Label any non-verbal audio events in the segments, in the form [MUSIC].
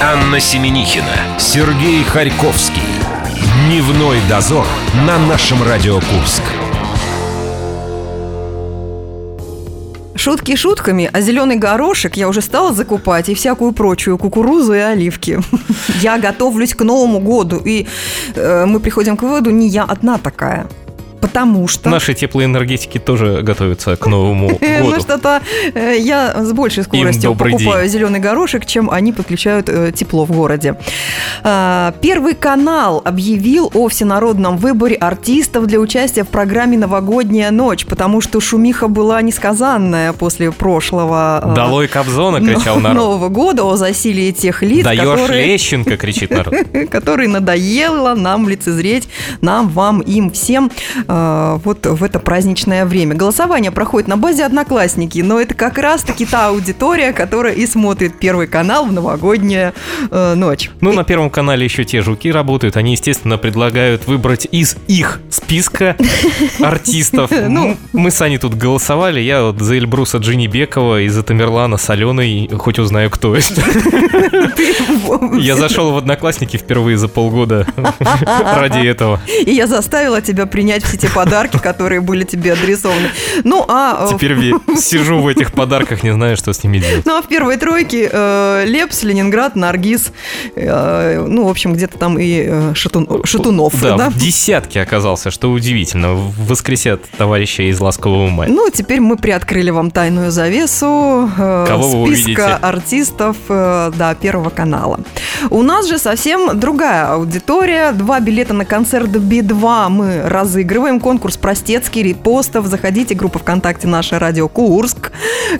Анна Семенихина, Сергей Харьковский. Дневной дозор на нашем Радио Курск. Шутки шутками, а зеленый горошек я уже стала закупать и всякую прочую кукурузу и оливки. [LAUGHS] Я готовлюсь к Новому году, и э, мы приходим к выводу, не я одна такая. Потому что... Наши теплые энергетики тоже готовятся к Новому [LAUGHS] Ну году. что-то э, я с большей скоростью покупаю зеленый горошек, чем они подключают э, тепло в городе. А, Первый канал объявил о всенародном выборе артистов для участия в программе «Новогодняя ночь», потому что шумиха была несказанная после прошлого э, Долой Кобзона, кричал народ. Нового года о засилии тех лиц, Даешь которые, Лещенко, кричит народ. [LAUGHS] которые надоело нам лицезреть, нам, вам, им, всем вот в это праздничное время. Голосование проходит на базе Одноклассники, но это как раз-таки та аудитория, которая и смотрит Первый канал в новогоднюю э, ночь. Ну, на Первом канале еще те жуки работают. Они, естественно, предлагают выбрать из их списка [LAUGHS] артистов. Ну. Ну, мы с Аней тут голосовали. Я вот за Эльбруса Джинибекова и за Тамерлана с Аленой хоть узнаю, кто это. [LAUGHS] Я зашел в Одноклассники впервые за полгода [LAUGHS] ради этого. И я заставила тебя принять все те подарки, которые были тебе адресованы. Ну, а... э, Теперь [LAUGHS] сижу в этих подарках, не знаю, что с ними делать. Ну, а в первой тройке э, Лепс, Ленинград, Наргиз, э, ну, в общем, где-то там и Шатун- Шатунов, Да, в десятке оказался, что удивительно. Воскресят товарища из «Ласкового мая». Ну, теперь мы приоткрыли вам тайную завесу Кого списка артистов да, Первого канала. У нас же совсем другая аудитория. Два билета на концерт Би-2 мы разыгрываем. Конкурс простецкий, репостов. Заходите, группа ВКонтакте «Наша радио Курск».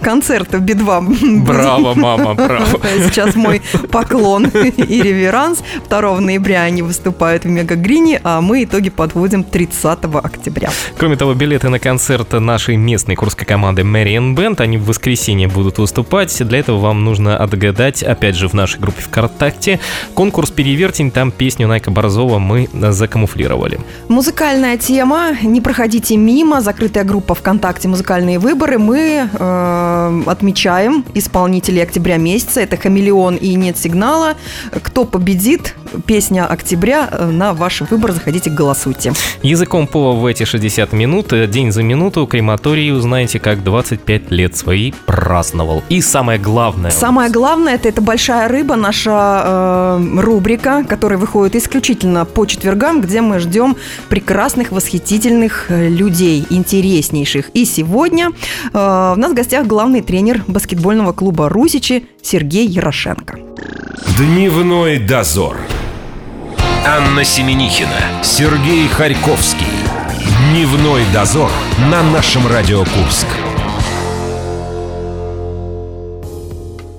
Концерт Би-2. Браво, мама, [LAUGHS] браво. Сейчас мой поклон и реверанс. 2 ноября они выступают в Мегагрине, а мы итоги подводим 30 октября. Кроме того, билеты на концерт нашей местной курской команды Marian Band, они в воскресенье будут выступать. Для этого вам нужно отгадать, опять же, в нашей группе ВКонтакте, конкурс «Перевертень». Там песню Найка Борзова мы закамуфлировали. Музыкальная тема. Не проходите мимо. Закрытая группа ВКонтакте «Музыкальные выборы». Мы э, отмечаем исполнителей октября месяца. Это «Хамелеон» и «Нет сигнала». Кто победит? Песня октября. Э, На ваш выбор заходите, голосуйте. Языком по в эти 60 минут, э, день за минуту, крематорий узнаете, как 25 лет свои праздновал. И самое главное... Самое главное, это, это «Большая рыба», наша э, рубрика, которая выходит исключительно по четвергам, где мы ждем прекрасных, восхитительных э, людей, интереснейших. И сегодня э, у нас в гостях главный тренер баскетбольного клуба «Русичи» Сергей Ярошенко. Дневной дозор. Анна Семенихина, Сергей Харьковский. Дневной дозор на нашем Радио Курск.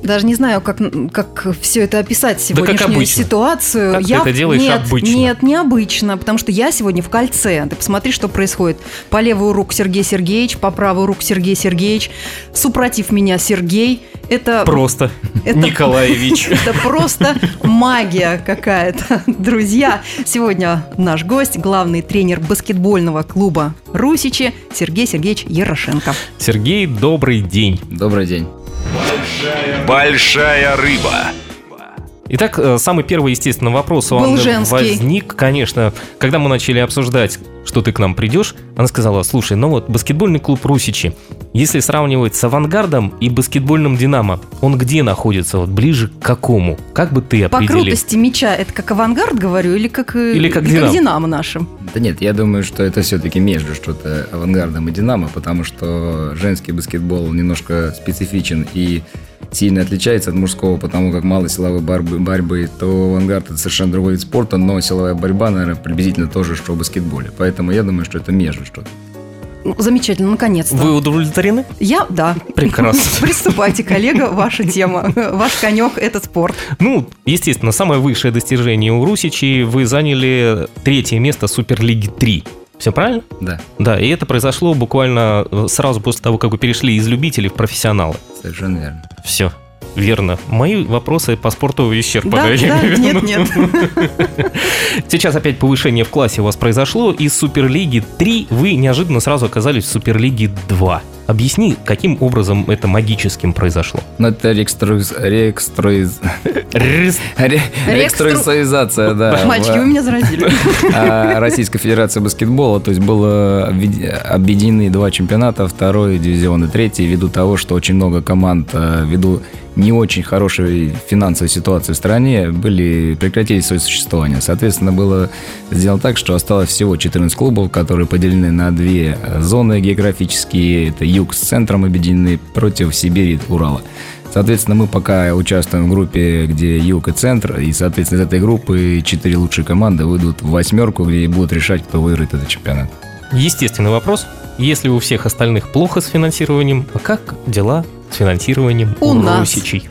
Даже не знаю, как, как все это описать, как сегодняшнюю обычно. ситуацию. Как ты это делаешь нет, обычно? Нет, необычно, потому что я сегодня в кольце. Ты посмотри, что происходит. По левую руку Сергей Сергеевич, по правую руку Сергей Сергеевич. Супротив меня Сергей. Это Просто Это- [LAUGHS] Николаевич. [LAUGHS] это просто магия какая-то. [LAUGHS] Друзья, сегодня наш гость, главный тренер баскетбольного клуба «Русичи» Сергей Сергеевич Ярошенко. Сергей, добрый день. Добрый день. Большая рыба. Итак, э, самый первый, естественно, вопрос у Был Анны женский. возник, конечно, когда мы начали обсуждать, что ты к нам придешь, она сказала, слушай, ну вот баскетбольный клуб Русичи, если сравнивать с авангардом и баскетбольным Динамо, он где находится, вот ближе к какому? Как бы ты По определил? крутости мяча это как авангард, говорю, или как, э, Или как «Динамо». «Динамо» нашим? Да нет, я думаю, что это все-таки между что-то авангардом и Динамо, потому что женский баскетбол немножко специфичен и сильно отличается от мужского, потому как мало силовой борьбы, борьбы, то авангард это совершенно другой вид спорта, но силовая борьба, наверное, приблизительно то же, что в баскетболе. Поэтому я думаю, что это между что-то. Ну, замечательно, наконец-то. Вы удовлетворены? Я, да. Прекрасно. [LAUGHS] Приступайте, коллега, ваша тема. Ваш конек – это спорт. Ну, естественно, самое высшее достижение у Русичи, вы заняли третье место Суперлиги 3. Все правильно? Да, Да, и это произошло буквально э, сразу после того, как вы перешли из любителей в профессионалы. совершенно верно. Все, верно. Мои вопросы по спорту исчерпаны. Да, да, нет, нет. [LAUGHS] Сейчас опять повышение в классе у вас произошло. Из Суперлиги 3 вы неожиданно сразу оказались в Суперлиге 2. Объясни, каким образом это магическим произошло? Ну, это рекструиз... рекструиз... ре- Рекструизация, да. Мальчики, вы меня заразили. А, Российской Федерации баскетбола, то есть было объед- объединены два чемпионата, второй дивизион и третий, ввиду того, что очень много команд э, ввиду не очень хорошей финансовой ситуации в стране были прекратили свое существование. Соответственно, было сделано так, что осталось всего 14 клубов, которые поделены на две э, зоны географические. Это юг с центром объединены против Сибири и Урала. Соответственно, мы пока участвуем в группе, где юг и центр, и, соответственно, из этой группы четыре лучшие команды выйдут в восьмерку, где будут решать, кто выиграет этот чемпионат. Естественный вопрос. Если у всех остальных плохо с финансированием, а как дела с финансированием У у, нас. русичей?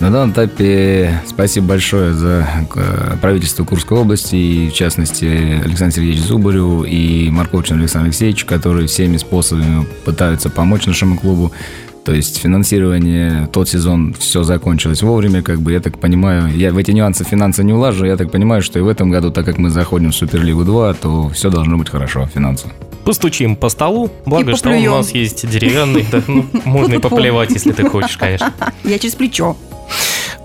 На данном этапе спасибо большое за э, правительство Курской области, и в частности Александру Сергеевичу Зубарю и Марковичу Александру Алексеевичу, которые всеми способами пытаются помочь нашему клубу. То есть финансирование, тот сезон все закончилось вовремя, как бы я так понимаю, я в эти нюансы финансы не улажу, я так понимаю, что и в этом году, так как мы заходим в Суперлигу 2, то все должно быть хорошо финансово. Постучим по столу, благо, И что поплюем. у нас есть деревянный, да, ну, можно и поплевать, если ты хочешь, конечно. [LAUGHS] Я через плечо.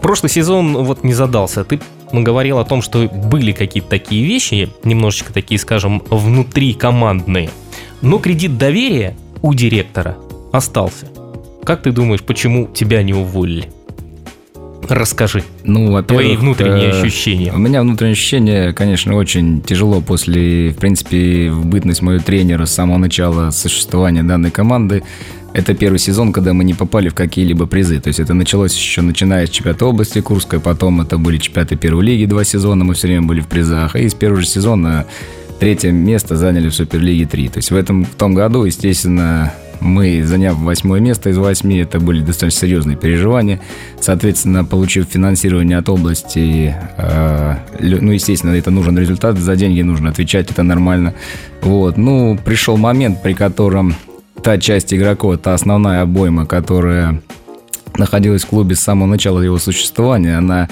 Прошлый сезон вот не задался. Ты говорил о том, что были какие-то такие вещи, немножечко такие, скажем, внутрикомандные. Но кредит доверия у директора остался. Как ты думаешь, почему тебя не уволили? Расскажи. Ну, Твои внутренние э, ощущения. У меня внутренние ощущения, конечно, очень тяжело после, в принципе, в бытность моего тренера с самого начала существования данной команды. Это первый сезон, когда мы не попали в какие-либо призы. То есть это началось еще начиная с чемпионата области Курской, потом это были чемпионаты первой лиги два сезона, мы все время были в призах. И с первого же сезона третье место заняли в Суперлиге 3. То есть в этом в том году, естественно, мы, заняв восьмое место из восьми, это были достаточно серьезные переживания. Соответственно, получив финансирование от области, э, ну, естественно, это нужен результат, за деньги нужно отвечать, это нормально. Вот. Ну, пришел момент, при котором та часть игроков, та основная обойма, которая находилась в клубе с самого начала его существования, она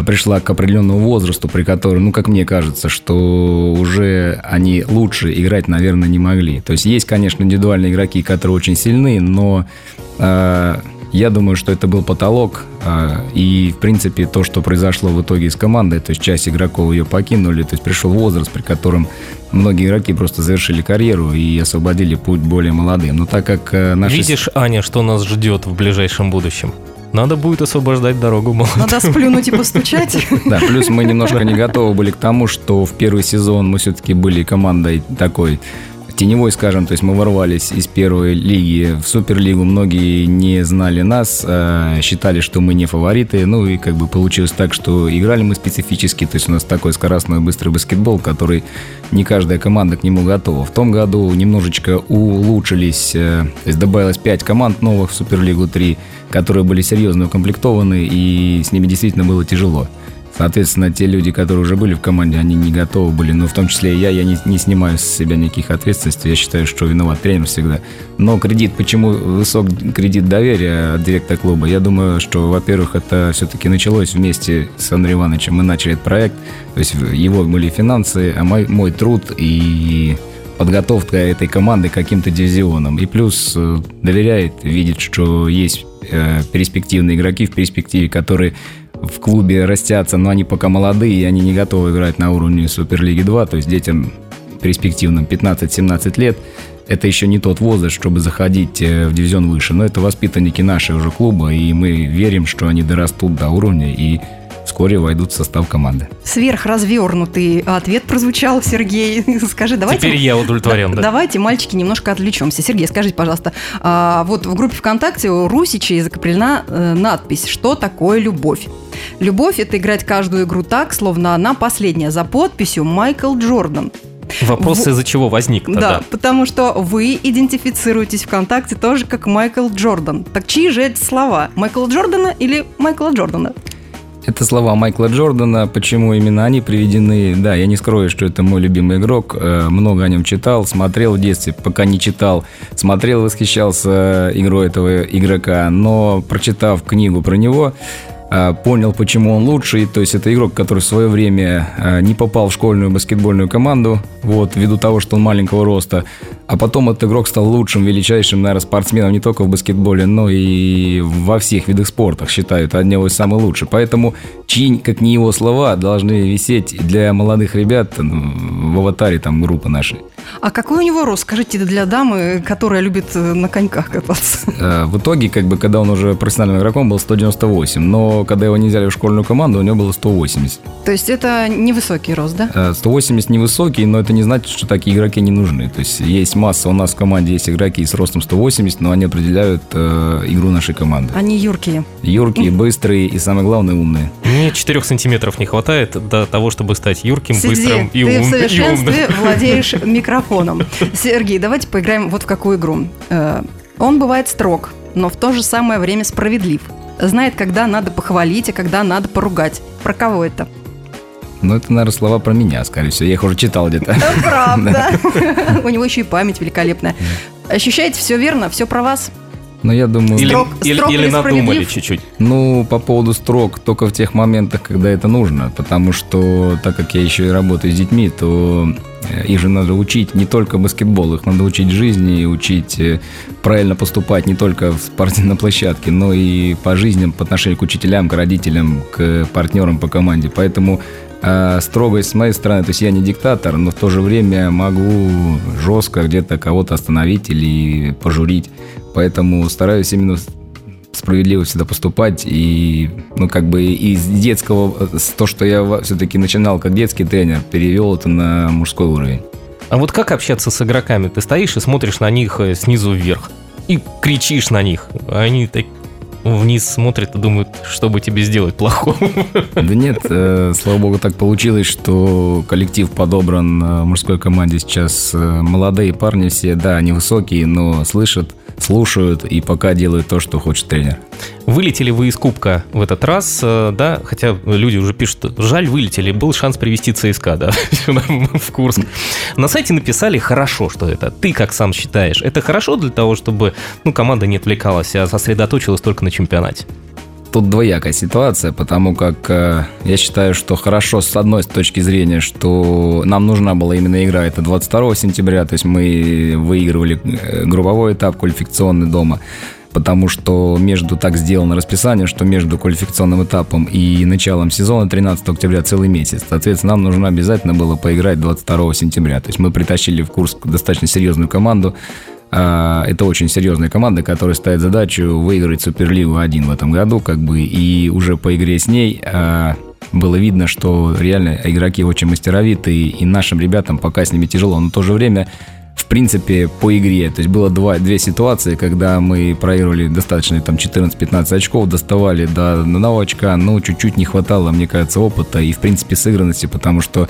пришла к определенному возрасту, при котором, ну, как мне кажется, что уже они лучше играть, наверное, не могли. То есть есть, конечно, индивидуальные игроки, которые очень сильны, но э, я думаю, что это был потолок. э, и, в принципе, то, что произошло в итоге с командой, то есть часть игроков ее покинули, то есть пришел возраст, при котором многие игроки просто завершили карьеру и освободили путь более молодым. Но так как э, наши... Видишь, Аня, что нас ждет в ближайшем будущем? Надо будет освобождать дорогу молодым. Надо сплюнуть и постучать. [LAUGHS] Да, плюс мы немножко не готовы были к тому, что в первый сезон мы все-таки были командой такой теневой, скажем, то есть мы ворвались из первой лиги в Суперлигу, многие не знали нас, э, считали, что мы не фавориты, ну и как бы получилось так, что играли мы специфически, то есть у нас такой скоростной быстрый баскетбол, который не каждая команда к нему готова. В том году немножечко улучшились, э, то есть добавилось 5 команд новых в Суперлигу 3, которые были серьезно укомплектованы, и с ними действительно было тяжело. Соответственно, те люди, которые уже были в команде, они не готовы были. Но в том числе и я, я не, не снимаю с себя никаких ответственностей. Я считаю, что виноват тренер всегда. Но кредит, почему высок кредит доверия от директора клуба? Я думаю, что, во-первых, это все-таки началось вместе с Андреем Ивановичем. Мы начали этот проект. То есть его были финансы, а мой, мой труд и подготовка этой команды к каким-то дивизионам. И плюс э, доверяет, видит, что есть э, перспективные игроки в перспективе, которые в клубе растятся, но они пока молодые, и они не готовы играть на уровне Суперлиги 2, то есть детям перспективным 15-17 лет, это еще не тот возраст, чтобы заходить э, в дивизион выше, но это воспитанники нашего уже клуба, и мы верим, что они дорастут до уровня и вскоре войдут в состав команды. Сверхразвернутый ответ прозвучал, Сергей. [LAUGHS] Скажи, давайте... Теперь я удовлетворен, да. Давайте, мальчики, немножко отвлечемся. Сергей, скажите, пожалуйста, а, вот в группе ВКонтакте у Русичей закреплена э, надпись «Что такое любовь?». Любовь – это играть каждую игру так, словно она последняя, за подписью «Майкл Джордан». Вопрос Во- из-за чего возник Да, тогда? потому что вы идентифицируетесь ВКонтакте тоже как Майкл Джордан. Так чьи же эти слова? Майкла Джордана или Майкла Джордана? Это слова Майкла Джордана. Почему именно они приведены? Да, я не скрою, что это мой любимый игрок. Э, Много о нем читал, смотрел в детстве, пока не читал. Смотрел, восхищался игрой этого игрока. Но, прочитав книгу про него, понял, почему он лучший. То есть это игрок, который в свое время а, не попал в школьную баскетбольную команду, вот, ввиду того, что он маленького роста. А потом этот игрок стал лучшим, величайшим, наверное, спортсменом не только в баскетболе, но и во всех видах спорта. Считают одного из самых лучших. Поэтому чьи, как не его слова, должны висеть для молодых ребят в аватаре там группы нашей. А какой у него рост, скажите, для дамы, которая любит э, на коньках кататься? Э, в итоге, как бы, когда он уже профессиональным игроком, был 198, но когда его не взяли в школьную команду, у него было 180. То есть это невысокий рост, да? 180 э, невысокий, но это не значит, что такие игроки не нужны. То есть есть масса, у нас в команде есть игроки с ростом 180, но они определяют э, игру нашей команды. Они юркие. Юркие, быстрые и, самое главное, умные. Мне 4 сантиметров не хватает до того, чтобы стать юрким, Сиди, быстрым и умным. ты в совершенстве владеешь [LAUGHS] микрофоном. Сергей, давайте поиграем вот в какую игру. Э, он бывает строг, но в то же самое время справедлив. Знает, когда надо похвалить, а когда надо поругать. Про кого это? Ну, это, наверное, слова про меня, скорее всего. Я их уже читал где-то. Правда. [LAUGHS] У него еще и память великолепная. Ощущаете все верно, все про вас? Но я думаю... Или, Строг- или, строг или надумали чуть-чуть. Ну, по поводу строк, только в тех моментах, когда это нужно. Потому что, так как я еще и работаю с детьми, то э, их же надо учить не только баскетбол, их надо учить жизни, учить э, правильно поступать не только в спортивной площадке, но и по жизни, по отношению к учителям, к родителям, к партнерам по команде. Поэтому э, строгость с моей стороны, то есть я не диктатор, но в то же время могу жестко где-то кого-то остановить или пожурить. Поэтому стараюсь именно справедливо всегда поступать и ну как бы из детского э, то что я все-таки начинал как детский тренер перевел это на мужской уровень А вот как общаться с игроками? Ты стоишь и смотришь на них э, снизу вверх и кричишь на них. Они так вниз смотрят и думают, что бы тебе сделать плохого. да нет э, слава богу так получилось что коллектив подобран э, в мужской команде сейчас э, молодые парни все да они высокие но слышат слушают и пока делают то что хочет тренер Вылетели вы из Кубка в этот раз, э, да, хотя люди уже пишут, жаль, вылетели, был шанс привести ЦСКА, да, [LAUGHS] в Курск. На сайте написали хорошо, что это. Ты как сам считаешь, это хорошо для того, чтобы, ну, команда не отвлекалась, а сосредоточилась только на чемпионате? Тут двоякая ситуация, потому как э, я считаю, что хорошо с одной точки зрения, что нам нужна была именно игра, это 22 сентября, то есть мы выигрывали э, групповой этап квалификационный дома, потому что между так сделано расписание, что между квалификационным этапом и началом сезона 13 октября целый месяц. Соответственно, нам нужно обязательно было поиграть 22 сентября. То есть мы притащили в Курск достаточно серьезную команду, Это очень серьезная команда, которая ставит задачу выиграть Суперлигу 1 в этом году, как бы, и уже по игре с ней а, было видно, что реально игроки очень мастеровитые, и нашим ребятам пока с ними тяжело, но в то же время в принципе, по игре. То есть было два, две ситуации, когда мы проигрывали достаточно там 14-15 очков, доставали до одного очка, но чуть-чуть не хватало, мне кажется, опыта и, в принципе, сыгранности, потому что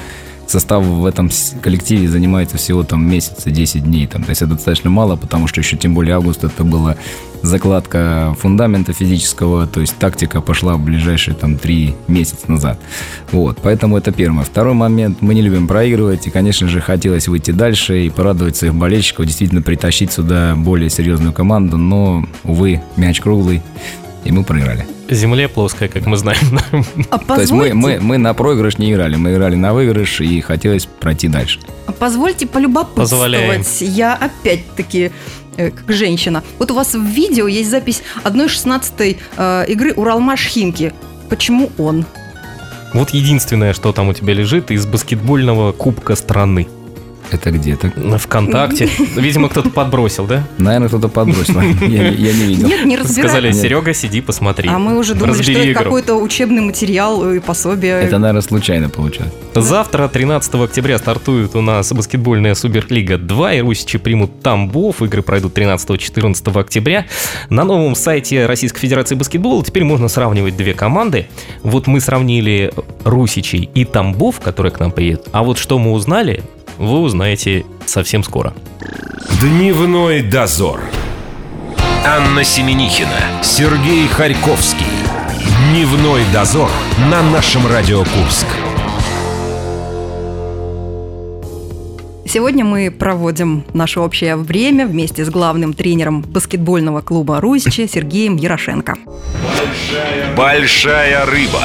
состав в этом коллективе занимается всего там месяц и 10 дней. Там, то есть это достаточно мало, потому что еще тем более август это была закладка фундамента физического, то есть тактика пошла в ближайшие там 3 месяца назад. Вот, поэтому это первое. Второй момент, мы не любим проигрывать, и, конечно же, хотелось выйти дальше и порадовать своих болельщиков, действительно притащить сюда более серьезную команду, но, увы, мяч круглый, и мы проиграли. Земля плоская, как мы знаем. А То есть мы, позвольте, мы, мы на проигрыш не играли, мы играли на выигрыш и хотелось пройти дальше. а позвольте полюбопытствовать. Позволяем. Я опять-таки э, как женщина. Вот у вас в видео есть запись 1-16 э, игры Уралмаш-Химки. Почему он? Вот единственное, что там у тебя лежит из баскетбольного кубка страны. Это где-то? На ВКонтакте. Видимо, кто-то подбросил, да? Наверное, кто-то подбросил. Я, не- я не видел. Нет, не разбирали. Сказали. Серега, сиди, посмотри. А мы уже думали, Разбери что это какой-то учебный материал и пособие. Это, наверное, случайно получилось. Завтра, 13 октября, стартует у нас баскетбольная Суперлига 2, и русичи примут Тамбов. Игры пройдут 13-14 октября. На новом сайте Российской Федерации баскетбола теперь можно сравнивать две команды. Вот мы сравнили Русичей и Тамбов, которые к нам приедут. А вот что мы узнали, вы узнаете совсем скоро. Дневной дозор. Анна Семенихина, Сергей Харьковский. Дневной дозор на нашем Радио Курск. Сегодня мы проводим наше общее время вместе с главным тренером баскетбольного клуба «Русичи» Сергеем Ярошенко. Большая рыба.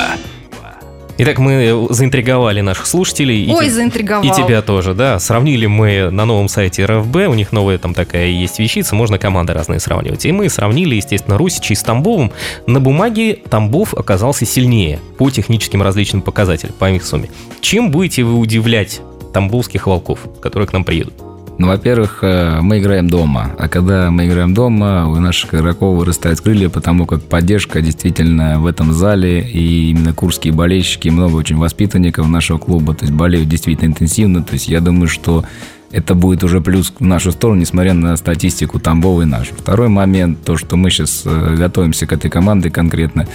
Итак, мы заинтриговали наших слушателей. Ой, и, заинтриговал. И тебя тоже, да. Сравнили мы на новом сайте РФБ, у них новая там такая есть вещица, можно команды разные сравнивать. И мы сравнили, естественно, Русичи с Тамбовым. На бумаге Тамбов оказался сильнее по техническим различным показателям, по их сумме. Чем будете вы удивлять тамбовских волков, которые к нам приедут? Ну, во-первых, э, мы играем дома. А когда мы играем дома, у наших игроков вырастают крылья, потому как поддержка действительно в этом зале. И именно курские болельщики, много очень воспитанников нашего клуба, то есть болеют действительно интенсивно. То есть я думаю, что это будет уже плюс в нашу сторону, несмотря на статистику Тамбова и нашу. Второй момент, то, что мы сейчас э, готовимся к этой команде конкретно,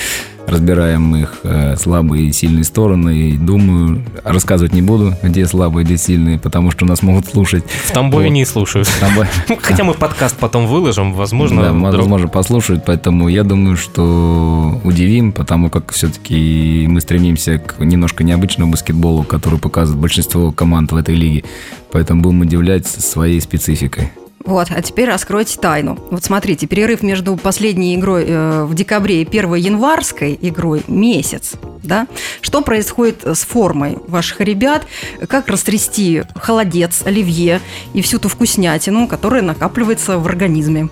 разбираем их э, слабые и сильные стороны. И думаю, рассказывать не буду, где слабые, где сильные, потому что нас могут слушать. В Тамбове вот. не слушают. В Тамбове. [LAUGHS] Хотя мы подкаст потом выложим, возможно. Да, вдруг... возможно, послушают, поэтому я думаю, что удивим, потому как все-таки мы стремимся к немножко необычному баскетболу, который показывает большинство команд в этой лиге. Поэтому будем удивлять своей спецификой. Вот, а теперь раскройте тайну. Вот смотрите, перерыв между последней игрой э, в декабре и первой январской игрой месяц, да? Что происходит с формой ваших ребят? Как растрясти холодец, оливье и всю ту вкуснятину, которая накапливается в организме?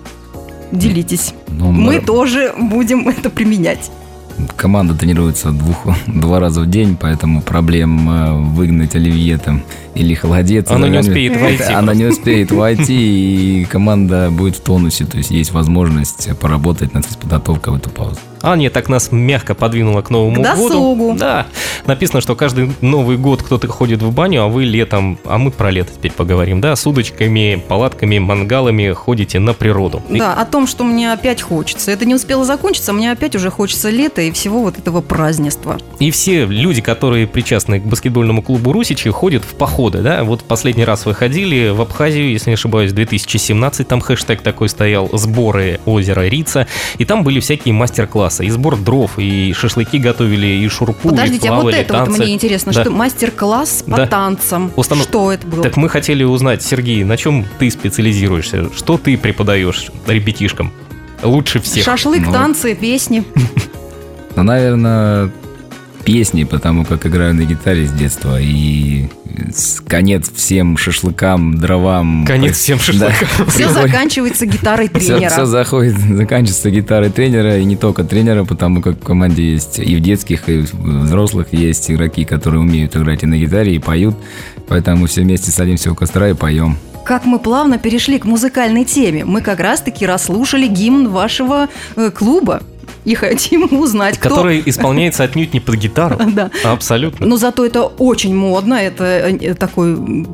Делитесь. Ну, мы... мы тоже будем это применять. Команда тренируется двух, [LAUGHS] два раза в день, поэтому проблем э, выгнать оливье там или холодец. Она, не успеет войти. [LAUGHS] Она не успеет войти, и команда будет в тонусе. То есть есть возможность поработать над подготовкой в эту паузу. Аня так нас мягко подвинула к Новому к году. Да. Написано, что каждый Новый год кто-то ходит в баню, а вы летом, а мы про лето теперь поговорим, да, с удочками, палатками, мангалами ходите на природу. Да, о том, что мне опять хочется. Это не успело закончиться, мне опять уже хочется лета и всего вот этого празднества. И все люди, которые причастны к баскетбольному клубу Русичи, ходят в походы, да. Вот последний раз вы ходили в Абхазию, если не ошибаюсь, 2017, там хэштег такой стоял, сборы озера Рица, и там были всякие мастер-классы. И сбор дров, и шашлыки готовили, и шурпу, Подождите, и а вот это танцы. вот мне интересно, да. что мастер-класс по да. танцам. Установ... Что это было? Так мы хотели узнать, Сергей, на чем ты специализируешься? Что ты преподаешь ребятишкам? Лучше всех. Шашлык, ну, танцы, песни. Ну, наверное, песни, потому как играю на гитаре с детства. И конец всем шашлыкам, дровам. Конец всем шашлыкам. [LAUGHS] Да. Все заканчивается гитарой тренера. Все, все заходит, [LAUGHS] заканчивается гитарой тренера, и не только тренера, потому как в команде есть и в детских, и в взрослых есть игроки, которые умеют играть и на гитаре, и поют. Поэтому все вместе садимся у костра и поем. Как мы плавно перешли к музыкальной теме. Мы как раз-таки расслушали гимн вашего э, клуба и хотим [LAUGHS] узнать, кто... Который исполняется отнюдь не под гитару. [LAUGHS] Да. Абсолютно. Но зато это очень модно, это э, такой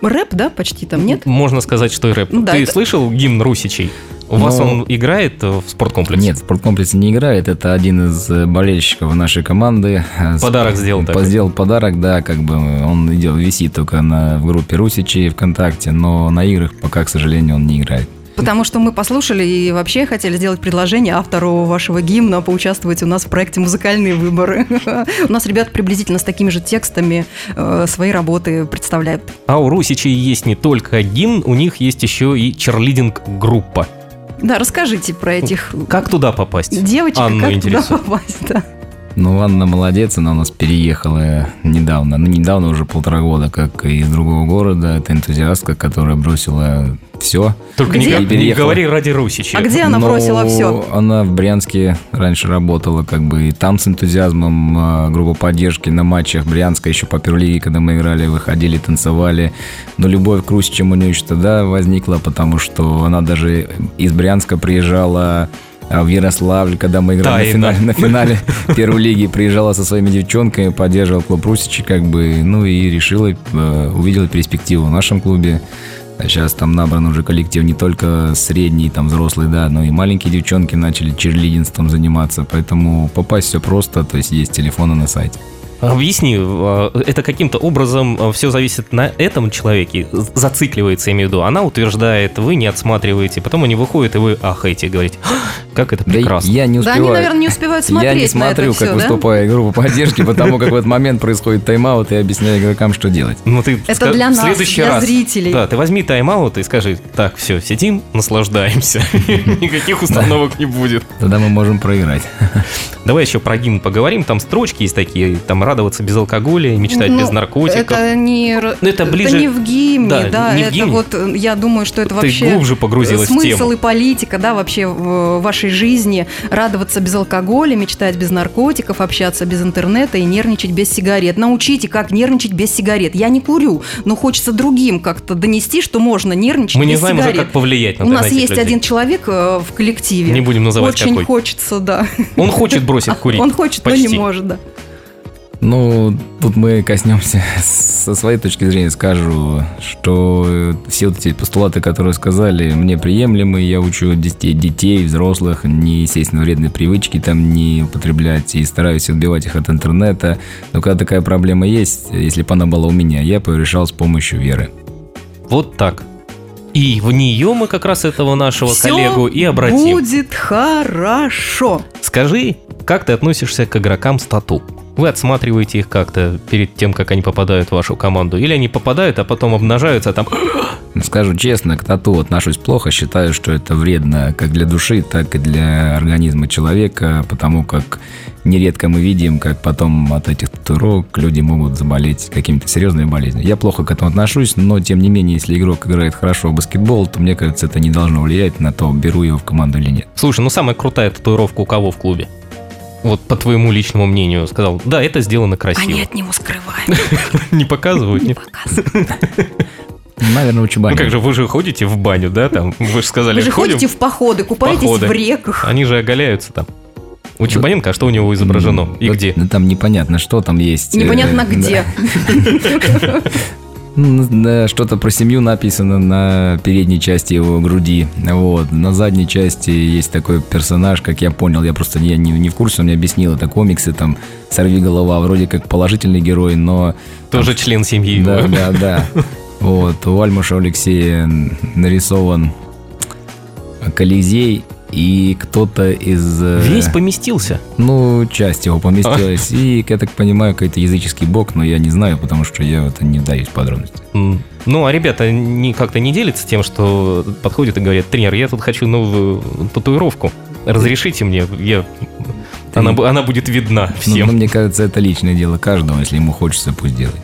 рэп, да, почти там, нет? Можно сказать, что и рэп. Ну, да, Ты это... слышал гимн Русичей? У Но... вас он играет в спорткомплексе? Нет, в спорткомплексе не играет. Это один из э, болельщиков нашей команды. Подарок сделал так? Сделал подарок, да, как бы он идет, висит только на, в группе Русичи ВКонтакте, но на играх пока, к сожалению, он не играет. Потому что мы послушали и вообще хотели сделать предложение автору вашего гимна поучаствовать у нас в проекте «Музыкальные выборы». [LAUGHS] У нас ребята приблизительно с такими же текстами э, свои работы представляют. А у Русичей есть не только гимн, у них есть еще и черлидинг-группа. Да, расскажите про этих... Как туда попасть? Девочка, Анну как интересует. туда попасть, да. Ну, Анна молодец, она у нас переехала недавно, ну, недавно уже полтора года, как из другого города. Это энтузиастка, которая бросила все. Только не, не говори ради Русича. А где она Но бросила все? Она в Брянске раньше работала, как бы, и там с энтузиазмом а, группа поддержки на матчах Брянска, еще по Перлиге, когда мы играли, выходили, танцевали. Но любовь к Русичам у нее еще тогда возникла, потому что она даже из Брянска приезжала в Ярославль, когда мы играли на финале, на [LAUGHS] финале первой лиги, приезжала со своими девчонками, поддерживал клуб Русичи, как бы, ну и решила, э, увидела перспективу в нашем клубе. Сейчас там набран уже коллектив не только средний, там взрослый, да, но и маленькие девчонки начали черлидинством заниматься, поэтому попасть все просто, то есть есть телефоны на сайте. Объясни, э, это каким-то образом все зависит на этом человеке, зацикливается, имею в виду. Она утверждает, вы не отсматриваете, потом они выходят, и вы ахаете, говорите, как это прекрасно. Да я не Да успеваю. они, наверное, не успевают смотреть Я не на смотрю, это как да? выступает группа поддержки, потому как в этот момент происходит тайм-аут, и я объясняю игрокам, что делать. Ну, ты Это для нас, следующий для раз, зрителей. Да, ты возьми тайм-аут и скажи, так, все, сидим, наслаждаемся. [LAUGHS] Никаких установок не будет. Тогда мы можем проиграть. Давай еще про гимн поговорим. Там строчки есть такие, там радоваться без алкоголя, мечтать Ну, без наркотиков. Это не, р- Ну, это ближе- не в гимне, Да, да, не в это гимне. вот, э, я думаю, что это Ты вообще глубже погрузилась в смысл тему. и политика, да, вообще в вашей жизни, радоваться без алкоголя, мечтать без наркотиков, общаться без интернета и нервничать без сигарет. Научите, как нервничать без сигарет. Я не курю, но хочется другим как-то донести, что можно нервничать Мы без не знаем сигарет. уже, как повлиять на У нас есть людей. один человек э, в коллективе. Не будем называть Очень какой. хочется, да. Он хочет бросить [LAUGHS] курить. Он хочет, почти. но не может, да. Ну, тут мы коснемся [LAUGHS] со своей точки зрения, скажу, что все вот эти постулаты, которые сказали, мне приемлемы, я учу детей, детей, взрослых, не, естественно, вредные привычки там не употреблять и стараюсь отбивать их от интернета. Но когда такая проблема есть, если бы она была у меня, я бы ее решал с помощью веры. Вот так. И в нее мы как раз этого нашего Всё коллегу и обратим. будет хорошо. Скажи, как ты относишься к игрокам стату? Вы отсматриваете их как-то перед тем, как они попадают в вашу команду? Или они попадают, а потом обнажаются, а там... Ну, Скажу честно, к тату отношусь плохо, считаю, что это вредно как для души, так и для организма человека, потому как нередко мы видим, как потом от этих татуировок люди могут заболеть какими-то серьезными болезнями. Я плохо к этому отношусь, но тем не менее, если игрок играет хорошо в баскетбол, то мне кажется, это не должно влиять на то, беру его в команду или нет. Слушай, ну самая крутая татуировка у кого в клубе? Вот по твоему личному мнению сказал, да, это сделано красиво. Они от него скрывают, [LAUGHS] Не показывают, не показывают. Наверное, у Чебани. Ну как же, вы же ходите в баню, да, там? Вы же сказали, Вы же ходим. ходите в походы, купаетесь Походы. в реках. Они же оголяются там. У Чебаненко, а что у него изображено? И где? там непонятно, что там есть. Непонятно Э, где. [LAUGHS] да, Что-то про семью написано на передней части его груди. Вот. На задней части есть такой персонаж, как я понял, я просто не, не, не в курсе, он мне объяснил, это комиксы, там, «Сорви голова», вроде как положительный герой, но... Тоже член семьи. Да, его. да, да. [LAUGHS] Вот, у Альмаша Алексея нарисован Колизей и кто-то из... э, Весь поместился. ну, часть его поместилась. [LAUGHS] И, я так понимаю, какой-то языческий бог, но я не знаю, потому что я это не вдаюсь в подробности. Ну, а ребята не, как-то не делятся тем, что подходят и говорят, тренер, я тут хочу новую татуировку. Разрешите мне, я... Она, она будет видна Ну, всем. ну, мне кажется, это личное дело каждого. Если ему хочется, пусть делает.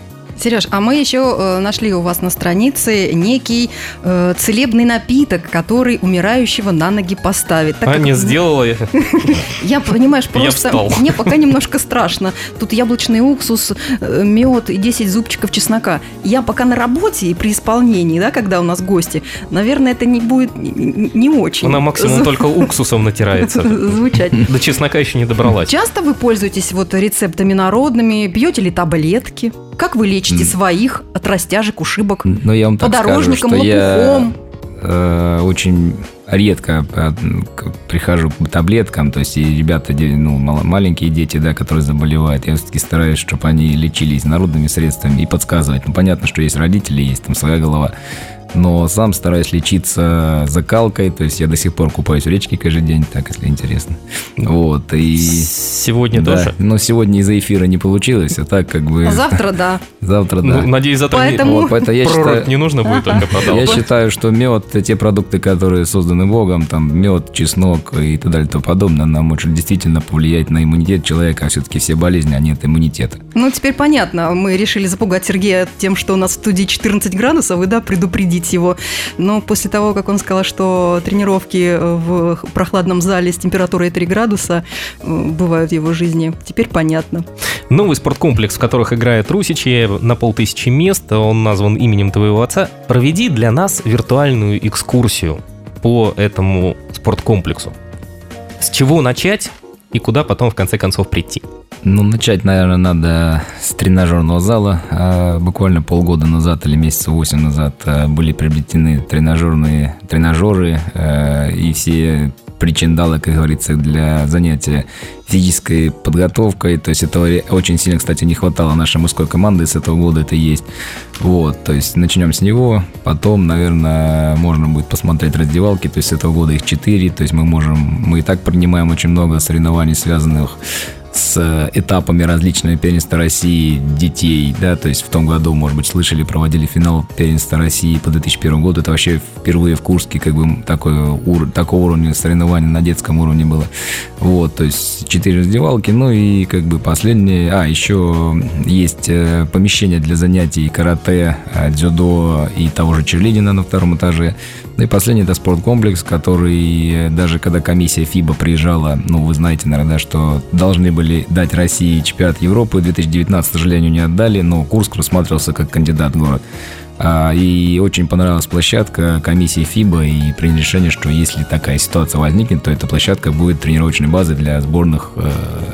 Сереж, а мы еще э, нашли у вас на странице некий э, целебный напиток, который умирающего на ноги поставит. Так а, как не сделала я. [LAUGHS] Я, понимаешь, просто мне пока немножко страшно. Тут яблочный уксус, э, мед и 10 зубчиков чеснока. Я пока на работе и при исполнении, да, когда у нас гости, наверное, это не будет не, очень. Она максимум только уксусом натирается. [LAUGHS] звучать. До чеснока еще не добралась. Часто вы пользуетесь вот рецептами народными, пьете ли таблетки? Как вы лечите своих от растяжек, ушибок? Но я вам так скажу, что я лопухом? э, очень редко прихожу к таблеткам, то есть и ребята, ну, маленькие дети, да, которые заболевают, я все-таки стараюсь, чтобы они лечились народными средствами и подсказывать. Ну, понятно, что есть родители, есть там своя голова, но сам стараюсь лечиться закалкой, то есть я до сих пор купаюсь в речке каждый день, так, если интересно. Вот, и... Сегодня да, тоже. но сегодня из-за эфира не получилось, а так как бы... А завтра, да. [LAUGHS] Завтра, да. Ну, надеюсь, завтра не- Поэтому- Вот, поэтому я считаю, не нужно будет только [LAUGHS] я продолжать. считаю, что мед, те продукты, которые созданы Богом, там мед, чеснок и так далее и тому подобное, нам может действительно повлиять на иммунитет человека, а все-таки все болезни, они от иммунитета. Ну, теперь понятно. Мы решили запугать Сергея тем, что у нас в студии 14 градусов, и да, предупредить его. Но после того, как он сказал, что тренировки в прохладном зале с температурой 3 градуса э, бывают в его жизни, теперь понятно. Новый спорткомплекс, в которых играет Русичи, на полтысячи мест, он назван именем твоего отца. Проведи для нас виртуальную экскурсию по этому спорткомплексу. С чего начать и куда потом в конце концов прийти? Ну, начать, наверное, надо с тренажерного зала. А, Буквально полгода назад или месяца 8 назад а, были приобретены тренажерные тренажеры, а, и все причиндалы, как говорится, для занятия физической подготовкой. То есть этого очень сильно, кстати, не хватало нашей мужской команды с этого года это есть. Вот, то есть начнем с него, потом, наверное, можно будет посмотреть раздевалки, то есть с этого года их четыре, то есть мы можем, мы и так принимаем очень много соревнований, связанных этапами различными первенства России детей, да, то есть в том году, может быть, слышали, проводили финал первенства России по 2001 году, это вообще впервые в Курске как бы такой, ур, такого уровня соревнований на детском уровне было. Вот, то есть четыре раздевалки, ну и как бы последнее, а, еще есть э, помещение для занятий карате, э, дзюдо и того же черлидина на втором этаже, ну и последний это спорткомплекс, который даже когда комиссия ФИБА приезжала, ну вы знаете, наверное, да, что должны были дать России чемпионат Европы, 2019, к сожалению, не отдали, но Курск рассматривался как кандидат город. А, и очень понравилась площадка комиссии ФИБА и приняли решение, что если такая ситуация возникнет, то эта площадка будет тренировочной базой для сборных э,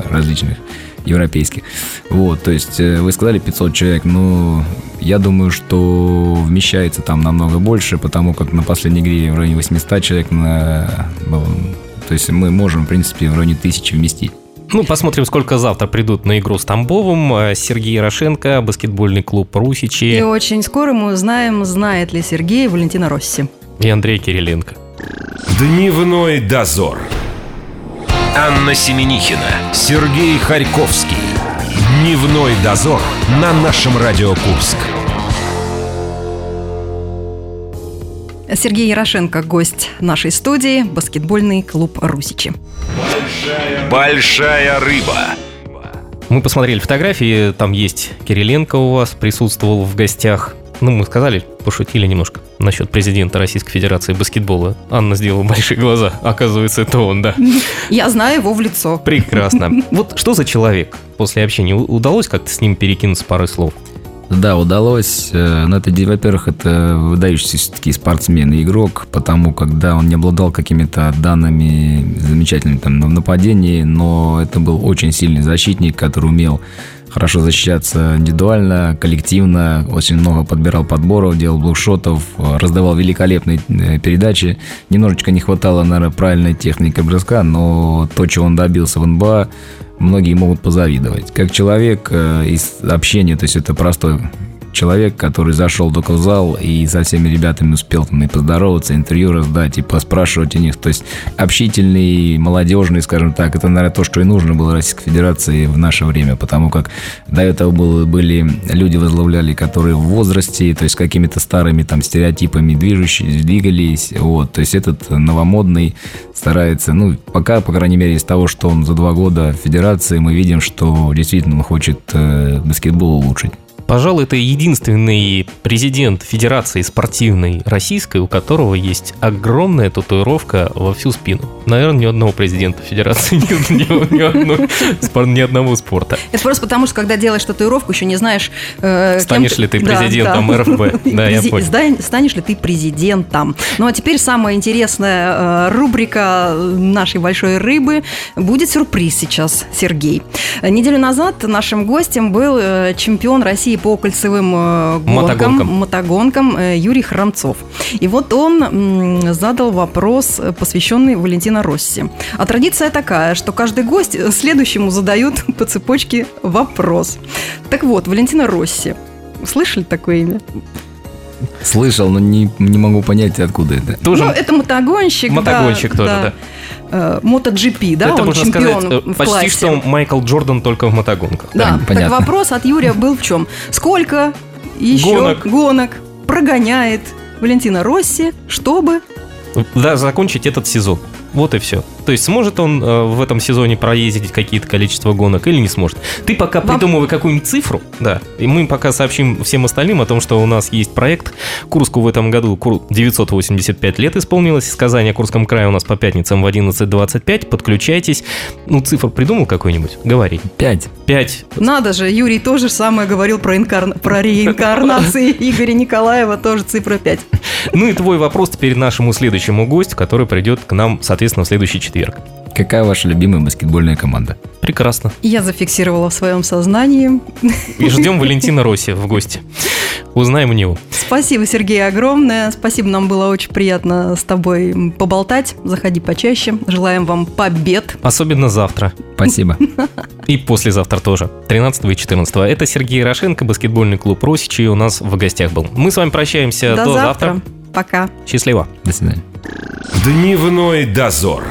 различных европейских. Вот, то есть э, вы сказали 500 человек, ну, я думаю, что вмещается там намного больше, потому как на последней игре в районе 800 человек на... То есть мы можем, в принципе, в районе тысячи вместить. Ну, посмотрим, сколько завтра придут на игру с Тамбовым. Э, Сергей Ярошенко, баскетбольный клуб «Русичи». И очень скоро мы узнаем, знает ли Сергей Валентина Росси. И Андрей Кириленко. Дневной дозор. Анна Семенихина, Сергей Харьковский. Дневной дозор на нашем Радио Курск. Сергей Ярошенко, гость нашей студии, баскетбольный клуб «Русичи». Большая, Большая рыба. Мы посмотрели фотографии, там есть Кириленко у вас, присутствовал в гостях. Ну, мы сказали, пошутили немножко насчет президента Российской Федерации баскетбола. Анна сделала большие глаза. Оказывается, это он, да. Я знаю его в лицо. Прекрасно. Вот что за человек после общения? Удалось как-то с ним перекинуться парой слов? Да, удалось. Э, но это, во-первых, это выдающийся все-таки спортсмен и игрок, потому когда он не обладал какими-то данными замечательными там в нападении, но это был очень сильный защитник, который умел хорошо защищаться индивидуально, коллективно, очень много подбирал подборов, делал блокшотов, раздавал великолепные э, передачи. Немножечко не хватало, наверное, правильной техники броска, но то, чего он добился в НБА, многие могут позавидовать. Как человек э, из общения, то есть это простой человек, который зашел только в зал и со всеми ребятами успел там и поздороваться, интервью раздать, и поспрашивать у них. То есть общительный, молодежный, скажем так, это, наверное, то, что и нужно было Российской Федерации в наше время, потому как до этого было, были люди возглавляли, которые в возрасте, то есть какими-то старыми там стереотипами движущие, двигались, вот, то есть этот новомодный старается, ну, пока, по крайней мере, из того, что он за два года в Федерации, мы видим, что действительно он хочет э, баскетбол улучшить. Пожалуй, это единственный президент Федерации спортивной российской, у которого есть огромная татуировка во всю спину. Наверное, ни одного президента Федерации, [LAUGHS] ни, ни, ни, одной, ни одного спорта. Это просто потому, что когда делаешь татуировку, еще не знаешь... Э, Станешь кем... ли ты президентом да, да. РФБ? [LAUGHS] Да, я понял. Станешь ли ты президентом? Ну, а теперь самая интересная э, рубрика нашей большой рыбы. Будет сюрприз сейчас, Сергей. Неделю назад нашим гостем был э, чемпион России по кольцевым э, гонкам, мотогонкам, мотогонкам э, Юрий Храмцов. И вот он задал вопрос, посвященный Валентина Росси. А традиция такая, что каждый гость следующему задают [LAUGHS] по цепочке вопрос. Так вот, Валентина Росси. Слышали такое имя? Слышал, но не, не могу понять, откуда это. Тоже... Ну, это мотогонщик. Мотогонщик да, тоже, да. да. Э, MotoGP, да, это, он можно чемпион сказать, в почти классе. что Майкл Джордан только в мотогонках. Да, да так вопрос от Юрия был в чем? Сколько еще гонок, гонок прогоняет Валентина Росси, чтобы... Да, закончить этот сезон. Вот и все. То есть сможет он э, в этом сезоне проездить какие-то количество гонок или не сможет. Ты пока Вам... придумывай какую-нибудь цифру, да, и мы пока сообщим всем остальным о том, что у нас есть проект. Курску в этом году 985 лет исполнилось. Сказание о Курском крае у нас по пятницам в 11.25. Подключайтесь. Ну, цифру придумал какой-нибудь? Говори. Пять. Пять. Надо же, Юрий тоже самое говорил про, инкар... про реинкарнации [LAUGHS] Игоря Николаева, тоже цифра 5. Ну и твой вопрос теперь нашему следующему гостю, который придет к нам, соответственно, в следующий четверг четверг. Какая ваша любимая баскетбольная команда? Прекрасно. Я зафиксировала в своем сознании. И ждем Валентина Росси в гости. Узнаем у него. Спасибо, Сергей, огромное. Спасибо, нам было очень приятно с тобой поболтать. Заходи почаще. Желаем вам побед. Особенно завтра. Спасибо. И послезавтра тоже, 13 и 14. Это Сергей Ярошенко, баскетбольный клуб «Росичи» у нас в гостях был. Мы с вами прощаемся До до завтра. завтра. Пока. Счастливо. До свидания. Дневной дозор.